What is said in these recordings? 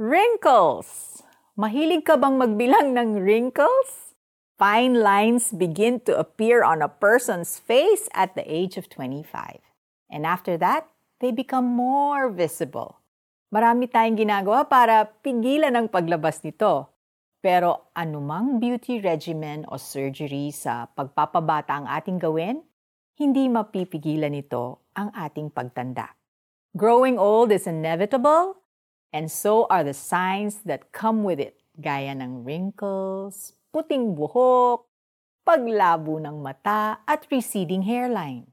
Wrinkles! Mahilig ka bang magbilang ng wrinkles? Fine lines begin to appear on a person's face at the age of 25. And after that, they become more visible. Marami tayong ginagawa para pigilan ang paglabas nito. Pero anumang beauty regimen o surgery sa pagpapabata ang ating gawin, hindi mapipigilan nito ang ating pagtanda. Growing old is inevitable And so are the signs that come with it, gaya ng wrinkles, puting buhok, paglabo ng mata, at receding hairline.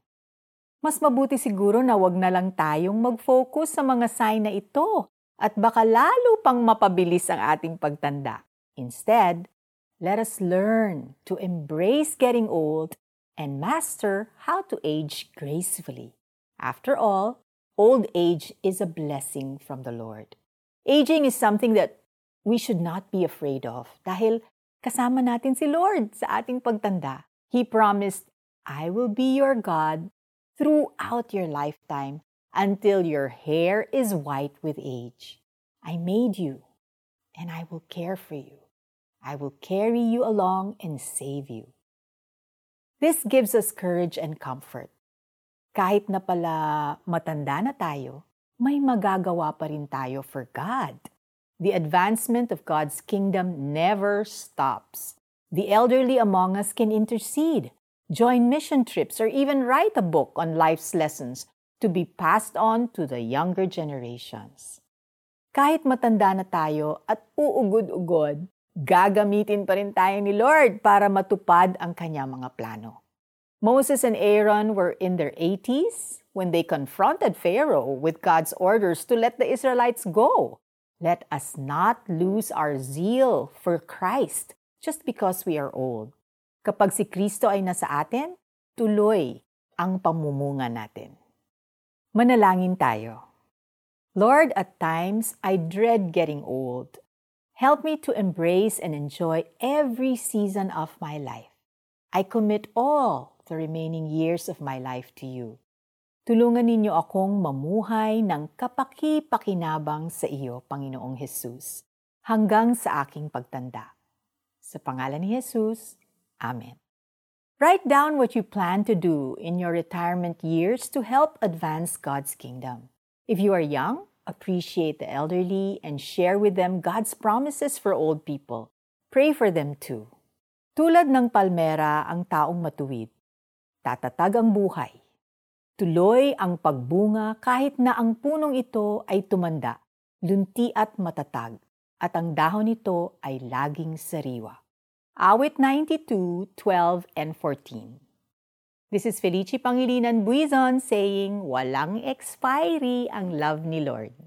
Mas mabuti siguro na wag na lang tayong mag-focus sa mga sign na ito at baka lalo pang mapabilis ang ating pagtanda. Instead, let us learn to embrace getting old and master how to age gracefully. After all, old age is a blessing from the Lord. Aging is something that we should not be afraid of dahil kasama natin si Lord sa ating pagtanda. He promised, I will be your God throughout your lifetime until your hair is white with age. I made you, and I will care for you. I will carry you along and save you. This gives us courage and comfort. Kahit na pala matanda na tayo, may magagawa pa rin tayo for God. The advancement of God's kingdom never stops. The elderly among us can intercede, join mission trips, or even write a book on life's lessons to be passed on to the younger generations. Kahit matanda na tayo at uugod-ugod, gagamitin pa rin tayo ni Lord para matupad ang kanyang mga plano. Moses and Aaron were in their 80s when they confronted Pharaoh with God's orders to let the Israelites go. Let us not lose our zeal for Christ just because we are old. Kapag si Kristo ay nasa atin, tuloy ang pamumunga natin. Manalangin tayo. Lord, at times I dread getting old. Help me to embrace and enjoy every season of my life. I commit all the remaining years of my life to you. Tulungan ninyo akong mamuhay ng kapaki-pakinabang sa iyo, Panginoong Hesus, hanggang sa aking pagtanda. Sa pangalan ni Jesus, Amen. Write down what you plan to do in your retirement years to help advance God's kingdom. If you are young, appreciate the elderly and share with them God's promises for old people. Pray for them too. Tulad ng palmera ang taong matuwid, tatatag ang buhay Tuloy ang pagbunga kahit na ang punong ito ay tumanda, lunti at matatag, at ang dahon nito ay laging sariwa. Awit 92, 12 and 14 This is Felici Pangilinan Buizon saying, walang expiry ang love ni Lord.